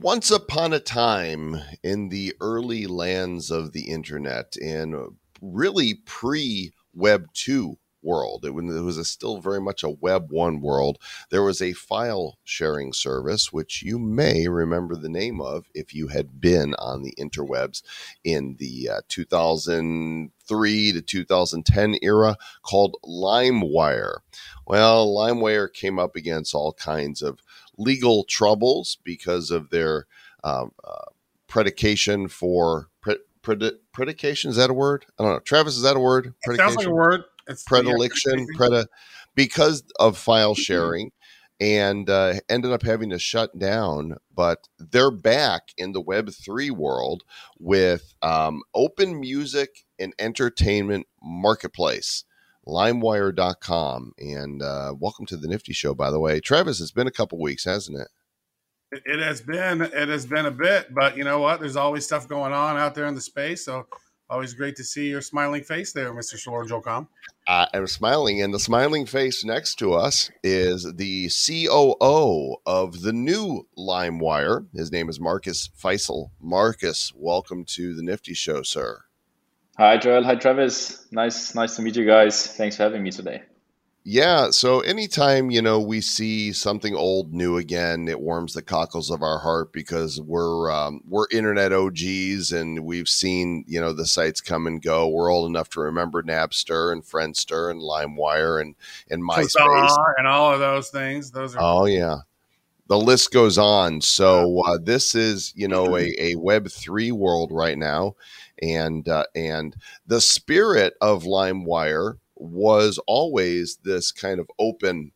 once upon a time in the early lands of the internet and really pre Web 2 world. It, was a, still very much a Web 1 world. There was a file sharing service, which you may remember the name of if you had been on the interwebs in the uh, 2003 to 2010 era, called LimeWire. Well, LimeWire came up against all kinds of legal troubles because of their um, uh, predication for pre- predication. Is that a word? I don't know. Travis, is that a word? Sounds like a word. It's predilection, preda, because of file mm-hmm. sharing, and uh, ended up having to shut down. But they're back in the Web three world with um, open music and entertainment marketplace. LimeWire.com. And uh, welcome to the Nifty Show, by the way. Travis, it's been a couple weeks, hasn't it? It has been. It has been a bit, but you know what? There's always stuff going on out there in the space. So always great to see your smiling face there, Mr. Shlorodjolcom. Uh, I'm smiling, and the smiling face next to us is the COO of the new LimeWire. His name is Marcus Feistl. Marcus, welcome to the Nifty Show, sir. Hi, Joel. Hi, Travis. Nice, nice to meet you guys. Thanks for having me today. Yeah, so anytime you know we see something old new again, it warms the cockles of our heart because we're um, we're internet OGs and we've seen you know the sites come and go. We're old enough to remember Napster and Friendster and LimeWire and and MySpace and all of those things. Those are oh yeah, the list goes on. So uh, this is you know a, a Web three world right now, and uh, and the spirit of LimeWire was always this kind of open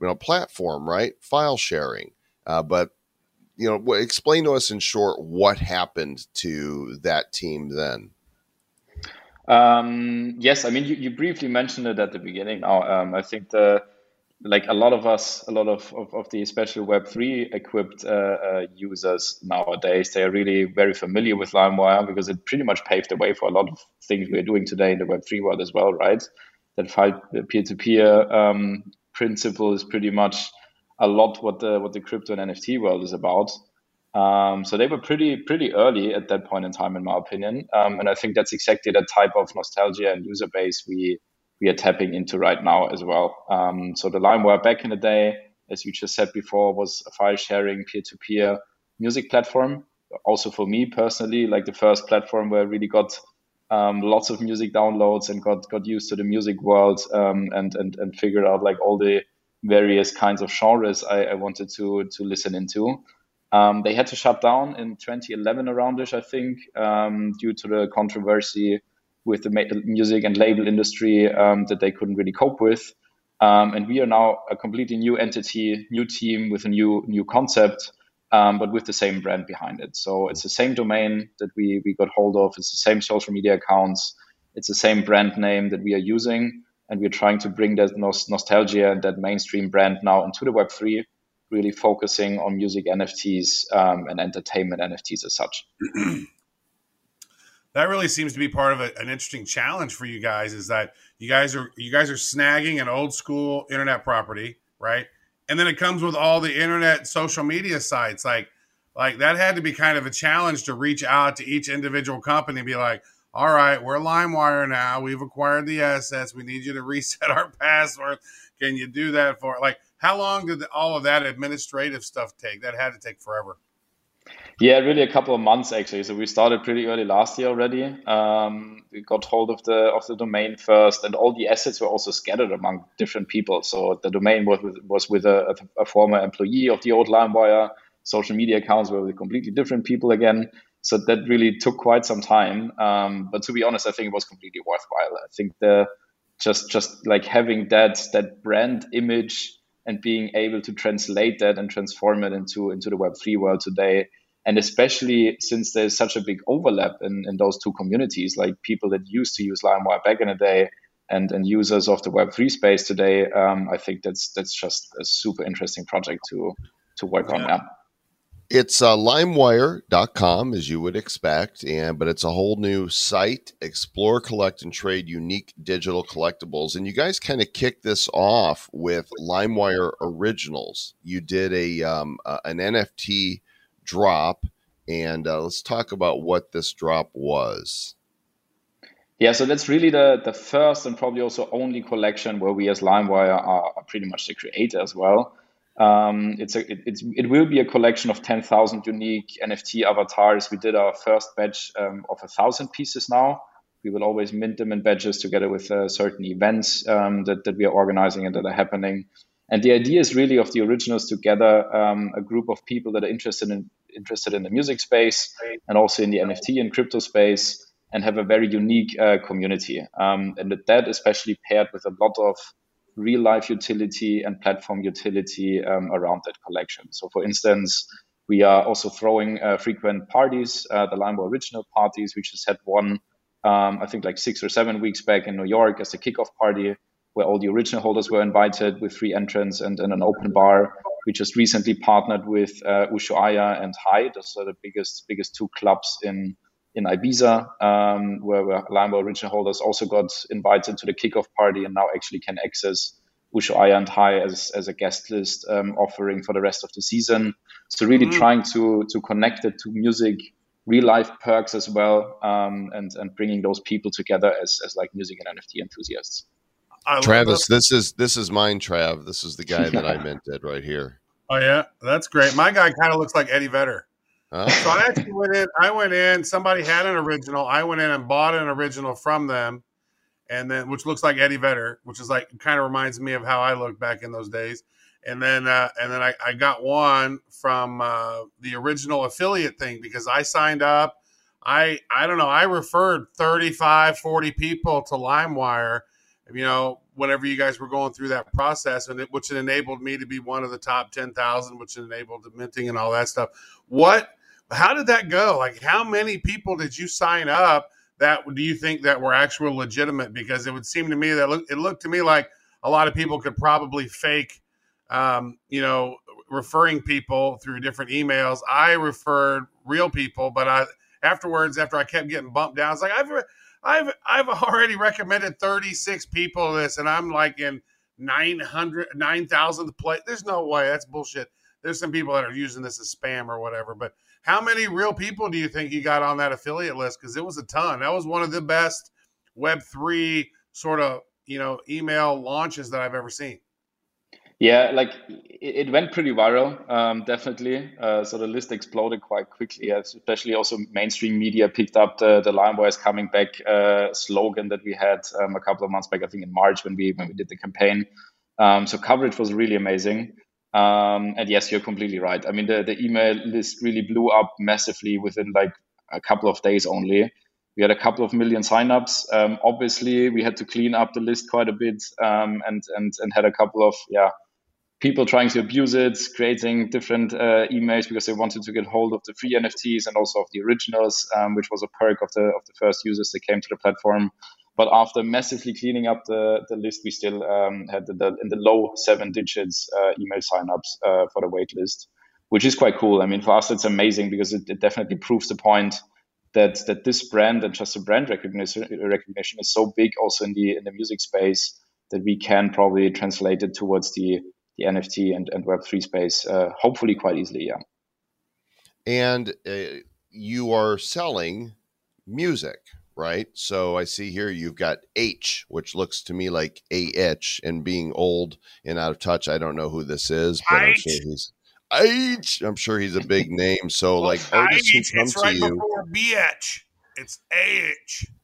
you know platform right? File sharing. Uh, but you know explain to us in short what happened to that team then. Um, yes i mean you, you, briefly mentioned it at the beginning. Now um, i think the like a lot of us, a lot of, of, of the especially Web3 equipped uh, uh, users nowadays, they are really very familiar with LimeWire because it pretty much paved the way for a lot of things we're doing today in the Web3 world as well, right? That peer to peer principle is pretty much a lot what the what the crypto and NFT world is about. Um, so they were pretty pretty early at that point in time, in my opinion, um, and I think that's exactly the type of nostalgia and user base we we are tapping into right now as well. Um, so the LimeWire back in the day, as you just said before, was a file sharing peer-to-peer music platform. Also for me personally, like the first platform where I really got um, lots of music downloads and got got used to the music world um, and and and figured out like all the various kinds of genres I, I wanted to to listen into. Um, they had to shut down in 2011 aroundish, I think, um, due to the controversy with the music and label industry um, that they couldn't really cope with. Um, and we are now a completely new entity, new team with a new new concept, um, but with the same brand behind it. So it's the same domain that we we got hold of. It's the same social media accounts. It's the same brand name that we are using, and we're trying to bring that nostalgia and that mainstream brand now into the Web three, really focusing on music NFTs um, and entertainment NFTs as such. that really seems to be part of a, an interesting challenge for you guys is that you guys are you guys are snagging an old school internet property right? And then it comes with all the internet social media sites. Like like that had to be kind of a challenge to reach out to each individual company and be like all right we're limewire now. We've acquired the assets. We need you to reset our password can you do that for like how long did all of that administrative stuff take? That had to take forever yeah, really a couple of months actually. So we started pretty early last year already. Um, we got hold of the of the domain first, and all the assets were also scattered among different people. So the domain was with, was with a, a former employee of the old LimeWire. Social media accounts were with completely different people again. So that really took quite some time. Um, but to be honest, I think it was completely worthwhile. I think the just just like having that that brand image and being able to translate that and transform it into into the Web three world today and especially since there's such a big overlap in, in those two communities like people that used to use limewire back in the day and, and users of the web3 space today um, i think that's that's just a super interesting project to to work yeah. on yeah. it's uh, limewire.com as you would expect and but it's a whole new site explore collect and trade unique digital collectibles. And you guys kind of kicked this off with limewire originals. You did a um, uh, an nft drop, and uh, let's talk about what this drop was. Yeah, so that's really the the first and probably also only collection where we as LimeWire are, are pretty much the creator as well. Um, it's a it, it's it will be a collection of ten thousand unique NFT avatars. We did our first batch um, of a thousand pieces now. We will always mint them in batches together with uh, certain events um, that that we are organizing and that are happening. And the idea is really of the originals to gather um, a group of people that are interested in interested in the music space and also in the NFT and crypto space and have a very unique uh, community. Um, and that especially paired with a lot of real life utility and platform utility um, around that collection. So, for instance, we are also throwing uh, frequent parties, uh, the Limbo original parties. We just had one, um, I think, like six or seven weeks back in New York as a kickoff party where all the original holders were invited with free entrance and, and an open bar. We just recently partnered with uh, Ushuaia and Hai. Those are the biggest biggest two clubs in in Ibiza, um, where, where Limbo original holders also got invited to the kickoff party and now actually can access Ushuaia and Hai as, as a guest list um, offering for the rest of the season. So really mm-hmm. trying to to connect it to music, real life perks as well, um, and and bringing those people together as as like music and NFT enthusiasts. Travis, this is this is mine, Trav. This is the guy that I minted right here. Oh yeah, that's great. My guy kind of looks like Eddie Vedder. Oh. So I actually went in. I went in. Somebody had an original. I went in and bought an original from them, and then which looks like Eddie Vedder, which is like kind of reminds me of how I looked back in those days. And then uh, and then I, I got one from uh, the original affiliate thing because I signed up. I I don't know. I referred 35, 40 people to LimeWire. You know, whenever you guys were going through that process, and it, which enabled me to be one of the top ten thousand, which enabled the minting and all that stuff. What how did that go? Like, how many people did you sign up that do you think that were actual legitimate? Because it would seem to me that it looked to me like a lot of people could probably fake, um, you know, referring people through different emails. I referred real people, but I afterwards, after I kept getting bumped down, I was like, I've I've I've already recommended 36 people this, and I'm like in 900 9,000th place. There's no way. That's bullshit. There's some people that are using this as spam or whatever, but how many real people do you think you got on that affiliate list? Because it was a ton. That was one of the best Web three sort of you know email launches that I've ever seen. Yeah, like it, went pretty viral, um, definitely. Uh, so the list exploded quite quickly, especially also mainstream media picked up the the LimeWire is coming back uh, slogan that we had um, a couple of months back, I think in March when we when we did the campaign. Um, so coverage was really amazing. Um, and yes, you're completely right. I mean, the, the email list really blew up massively within like a couple of days only. We had a couple of million signups. Um, obviously, we had to clean up the list quite a bit um, and, and, and had a couple of, yeah, people trying to abuse it, creating different uh, emails because they wanted to get hold of the free NFTs and also of the originals, um, which was a perk of the of the first users that came to the platform. But after massively cleaning up the, the list, we still um, had the, the, in the low seven digits uh, email signups uh, for the wait list, which is quite cool. I mean, for us, it's amazing because it, it definitely proves the point that that this brand and just the brand recognition recognition is so big also in the in the music space that we can probably translate it towards the the NFT and, and Web3 space, uh, hopefully quite easily. Yeah. And uh, you are selling music, right? So I see here you've got Aitch, which looks to me like a itch. And being old and out of touch, I don't know who this is, but I'm sure he's Aitch. I'm sure he's a big name. So like artists who come it's right you, before BH. It's AH.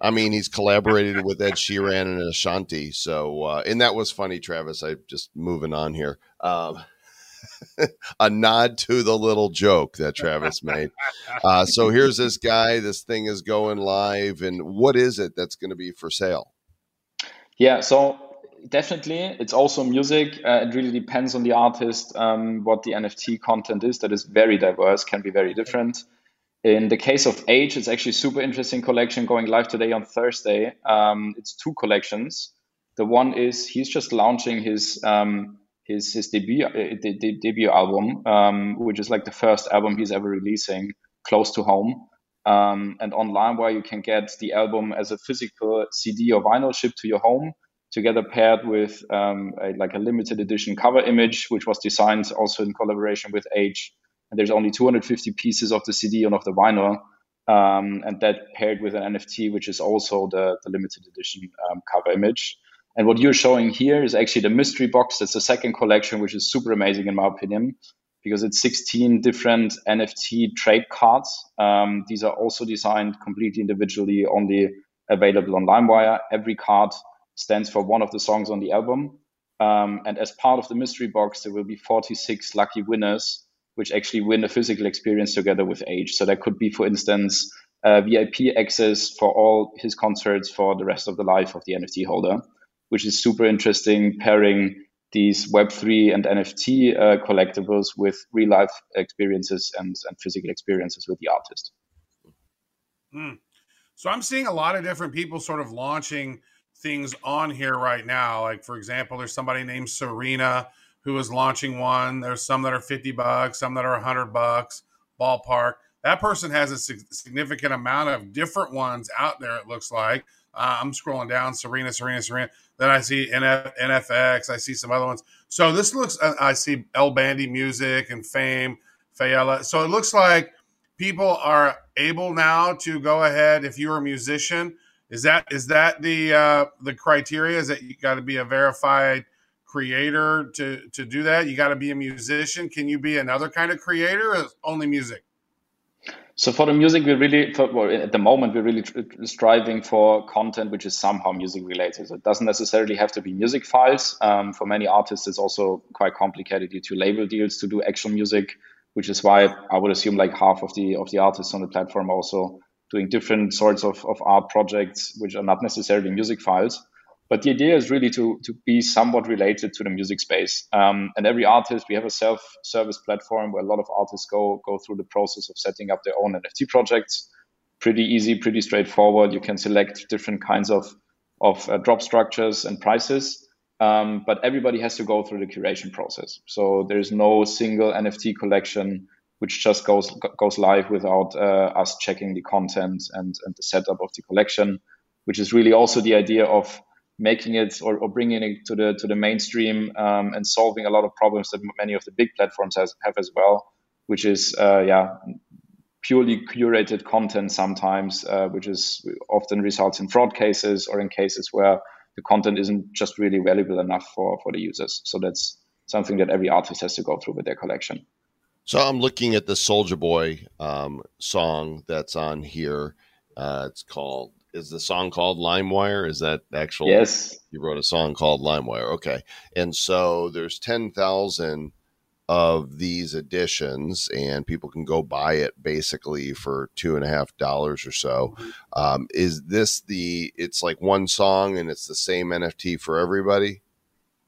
I mean, he's collaborated with Ed Sheeran and Ashanti. So, uh, and that was funny, Travis. I just moving on here. Um, a nod to the little joke that Travis made. Uh, so here's this guy. This thing is going live, and what is it that's going to be for sale? Yeah, so definitely, it's also music. Uh, it really depends on the artist, um, what the NFT content is. That is very diverse, can be very different. In the case of Aitch, it's actually super interesting collection going live today on Thursday. Um, it's two collections. The one is he's just launching his um, his his debut uh, de- de- debut album, um, which is like the first album he's ever releasing, close to home. Um, and online, where you can get the album as a physical CD or vinyl shipped to your home, together paired with um, a, like a limited edition cover image, which was designed also in collaboration with Aitch, and there's only 250 pieces of the CD and of the vinyl. Um, and that paired with an NFT, which is also the, the limited edition um, cover image. And what you're showing here is actually the mystery box. That's the second collection, which is super amazing in my opinion, because it's 16 different NFT trade cards. Um, these are also designed completely individually, only available on LimeWire. Every card stands for one of the songs on the album. Um, and as part of the mystery box, there will be 46 lucky winners which actually win a physical experience together with Aitch. So that could be, for instance, uh, VIP access for all his concerts for the rest of the life of the NFT holder, which is super interesting, pairing these Web3 and NFT uh, collectibles with real life experiences and, and physical experiences with the artist. Mm. So I'm seeing a lot of different people sort of launching things on here right now. Like, for example, there's somebody named Serena who is launching one. There's some that are 50 bucks, some that are 100 bucks, ballpark. That person has a significant amount of different ones out there, it looks like. Uh, I'm scrolling down Serena, Serena, Serena. Then I see NF, NFX. I see some other ones. So this looks, uh, I see El Bandy Music and Fame, Fayella. So it looks like people are able now to go ahead. If you're a musician, is that is that the uh, the criteria? Is that you got to be a verified creator to to do that? You got to be a musician. Can you be another kind of creator or only music? So for the music, we really, for, well, at the moment, we're really striving for content which is somehow music related. So it doesn't necessarily have to be music files. Um, for many artists, it's also quite complicated due to label deals to do actual music, which is why I would assume like half of the of the artists on the platform also doing different sorts of, of art projects, which are not necessarily music files. But the idea is really to, to be somewhat related to the music space. Um, and every artist, we have a self-service platform where a lot of artists go go through the process of setting up their own NFT projects. Pretty easy, pretty straightforward. You can select different kinds of of uh, drop structures and prices. Um, but everybody has to go through the curation process. So there's no single NFT collection which just goes goes live without uh, us checking the content and, and the setup of the collection, which is really also the idea of making it or, or bringing it to the to the mainstream um, and solving a lot of problems that many of the big platforms has, have as well, which is uh, yeah purely curated content sometimes, uh, which is often results in fraud cases or in cases where the content isn't just really valuable enough for for the users. So that's something that every artist has to go through with their collection. So I'm looking at the Soulja Boy um, song that's on here. Uh, it's called is the song called LimeWire? Is that actual? Yes. You wrote a song called LimeWire. Okay. And so there's 10,000 of these editions, and people can go buy it basically for two and a half dollars or so. Um, is this the, it's like one song and it's the same NFT for everybody?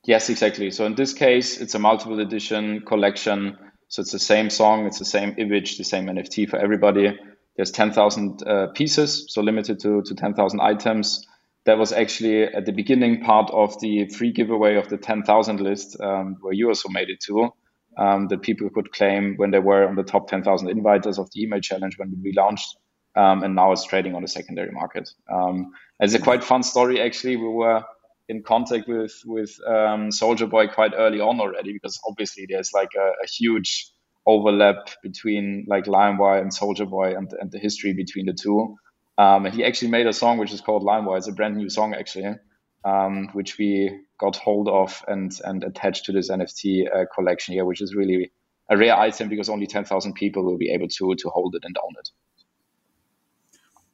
Yes, exactly. So in this case, it's a multiple edition collection. So it's the same song, it's the same image, the same NFT for everybody there's 10,000 uh, pieces, so limited to, to 10,000 items. That was actually at the beginning part of the free giveaway of the 10,000 list, um, where you also made it to, um, that people could claim when they were on the top 10,000 inviters of the email challenge when we launched. Um, and now it's trading on the secondary market. Um, it's a quite fun story, actually. We were in contact with with um, Soulja Boy quite early on already, because obviously there's like a, a huge overlap between like LimeWire and Soulja Boy and, and the history between the two. Um, and he actually made a song which is called LimeWire. It's a brand new song actually, um, which we got hold of and and attached to this NFT uh, collection here, which is really a rare item because only ten thousand people will be able to to hold it and own it.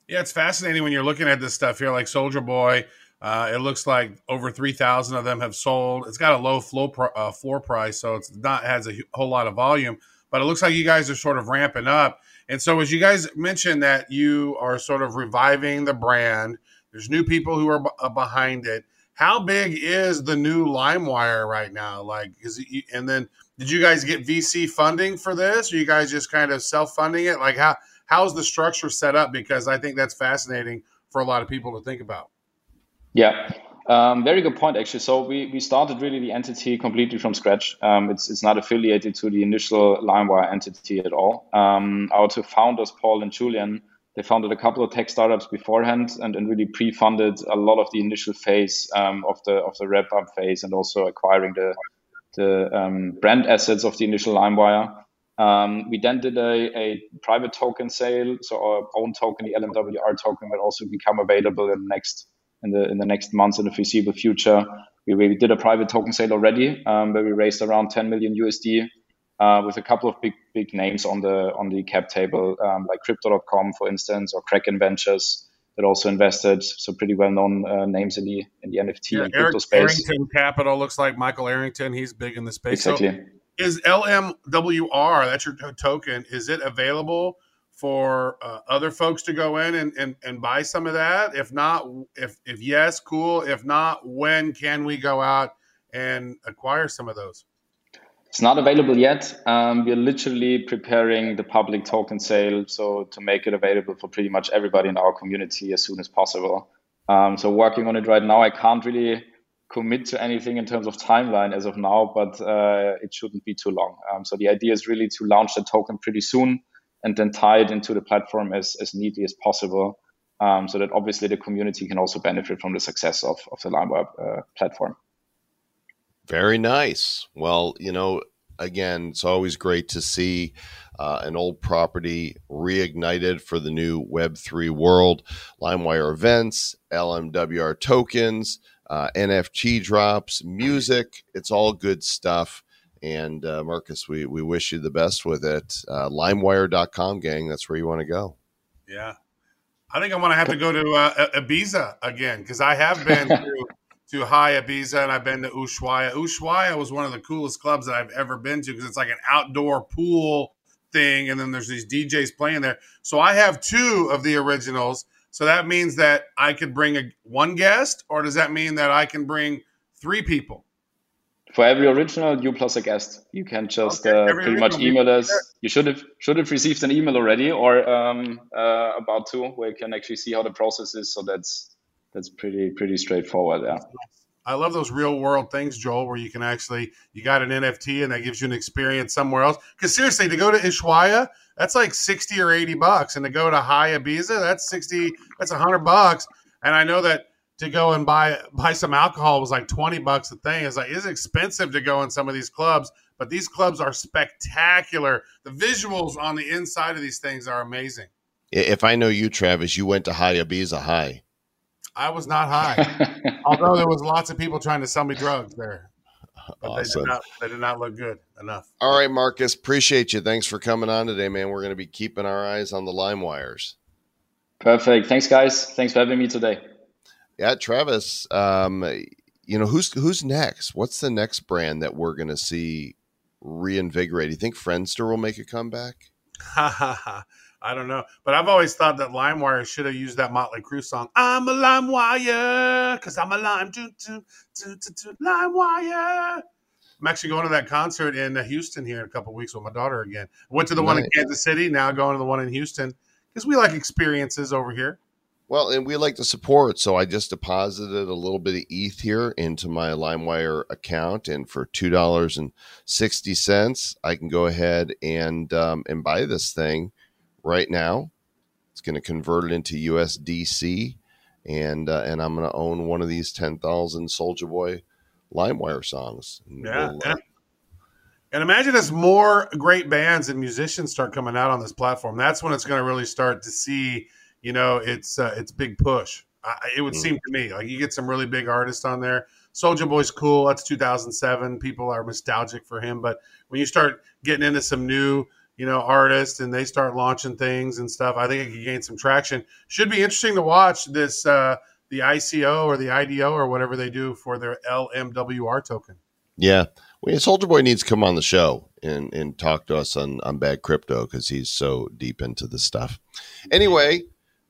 Yeah, it's fascinating when you're looking at this stuff here, like Soulja Boy. Uh, it looks like over three thousand of them have sold. It's got a low pr- uh, floor price, so it's not has a whole lot of volume but it looks like you guys are sort of ramping up. And so, as you guys mentioned that you are sort of reviving the brand, there's new people who are b- uh, behind it. How big is the new LimeWire right now? Like, is it, and then did you guys get VC funding for this? Or you guys just kind of self funding it? Like, how how's the structure set up? Because I think that's fascinating for a lot of people to think about. Yeah. Um, very good point, actually. So we, we started really the entity completely from scratch. Um, it's, it's not affiliated to the initial LimeWire entity at all. Um, our two founders, Paul and Julian, they founded a couple of tech startups beforehand and, and really pre-funded a lot of the initial phase um, of the of the wrap-up phase and also acquiring the the um, brand assets of the initial LimeWire. Um, we then did a, a, private token sale, so our own token, the LMWR token, will also become available in the next in the in the next months in the foreseeable future. We, we did a private token sale already, um, where we raised around 10 million USD uh, with a couple of big big names on the on the cap table, um, like Crypto.com, for instance, or Kraken Ventures that also invested. So pretty well known uh, names in the in the NFT yeah, and crypto space. Arrington Capital looks like Michael Arrington. He's big in the space. Exactly. So is LMWR that's your token? Is it available? For uh, other folks to go in and, and, and buy some of that? If not, if if yes, cool. If not, when can we go out and acquire some of those? It's not available yet. Um, we're literally preparing the public token sale, so to make it available for pretty much everybody in our community as soon as possible. Um, so working on it right now. I can't really commit to anything in terms of timeline as of now, but uh, it shouldn't be too long. Um, so the idea is really to launch the token pretty soon and then tie it into the platform as, as neatly as possible. Um, so that obviously the community can also benefit from the success of, of the LimeWire uh, platform. Very nice. Well, you know, again, it's always great to see uh, an old property reignited for the new Web3 world. LimeWire events, LMWR tokens, uh, NFT drops, music. It's all good stuff. And uh, Marcus, we, we wish you the best with it. Uh, LimeWire.com, gang. That's where you want to go. Yeah. I think I'm going to have to go to uh, Ibiza again because I have been to, to High Ibiza and I've been to Ushuaia. Ushuaia was one of the coolest clubs that I've ever been to because it's like an outdoor pool thing and then there's these DJs playing there. So I have two of the originals. So that means that I could bring a one guest or does that mean that I can bring three people? For every original, you plus a guest. You can just okay, uh, pretty much email us. You should have should have received an email already, or um, uh, about to, where you can actually see how the process is. So that's that's pretty pretty straightforward. Yeah. I love those real world things, Joel, where you can actually you got an NFT and that gives you an experience somewhere else. Because seriously, to go to Ushuaia, that's like sixty or eighty bucks, and to go to High Ibiza, that's sixty, that's hundred bucks. And I know that to go and buy buy some alcohol was like 20 bucks a thing. It's like it's expensive to go in some of these clubs, but these clubs are spectacular. The visuals on the inside of these things are amazing. If I know you, Travis, you went to High Ibiza High. I was not high, although there was lots of people trying to sell me drugs there. But awesome. they, did not, they did not look good enough. All right, Marcus, appreciate you. Thanks for coming on today, man. We're going to be keeping our eyes on the lime wires. Perfect. Thanks, guys. Thanks for having me today. Yeah, Travis. Um, you know who's who's next? What's the next brand that we're going to see reinvigorate? You think Friendster will make a comeback? I don't know, but I've always thought that LimeWire should have used that Motley Crue song. I'm a LimeWire because I'm a lime. Do, do, do, do, do, LimeWire. I'm actually going to that concert in Houston here in a couple weeks with my daughter again. Went to the nice. one in Kansas City. Now going to the one in Houston because we like experiences over here. Well, and we like to support, so I just deposited a little bit of ETH here into my LimeWire account, and for two dollars and sixty cents, I can go ahead and um, and buy this thing right now. It's going to convert it into USDC, and uh, and I'm going to own one of these ten thousand Soulja Boy LimeWire songs. Yeah. We'll, uh, and imagine as more great bands and musicians start coming out on this platform, that's when it's going to really start to see you know, it's uh, it's big push. I, it would mm. seem to me like you get some really big artists on there. Soulja Boy's cool. That's 2007. People are nostalgic for him, but when you start getting into some new, you know, artists and they start launching things and stuff, I think it could gain some traction. Should be interesting to watch this uh, the ICO or the IDO or whatever they do for their LMWR token. Yeah, well, Soulja Boy needs to come on the show and and talk to us on on bad crypto because he's so deep into the stuff. Anyway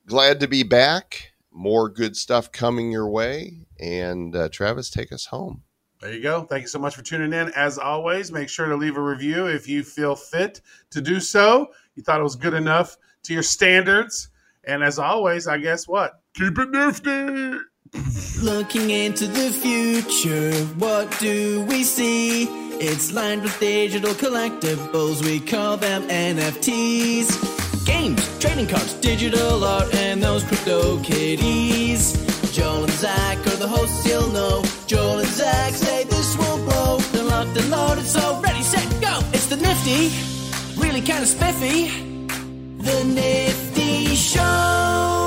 glad to be back. More good stuff coming your way. And uh, Travis, take us home. There you go. Thank you so much for tuning in. As always, make sure to leave a review if you feel fit to do so. You thought it was good enough to your standards. And as always, I guess what? Keep it nifty. Looking into the future, what do we see? It's lined with digital collectibles, we call them NFTs games, trading cards, digital art, and those crypto kitties. Joel and Zach are the hosts, you'll know. Joel and Zach say this will blow. They're locked and loaded, so ready, set, go. It's the nifty, really kind of spiffy. The Nifty Show.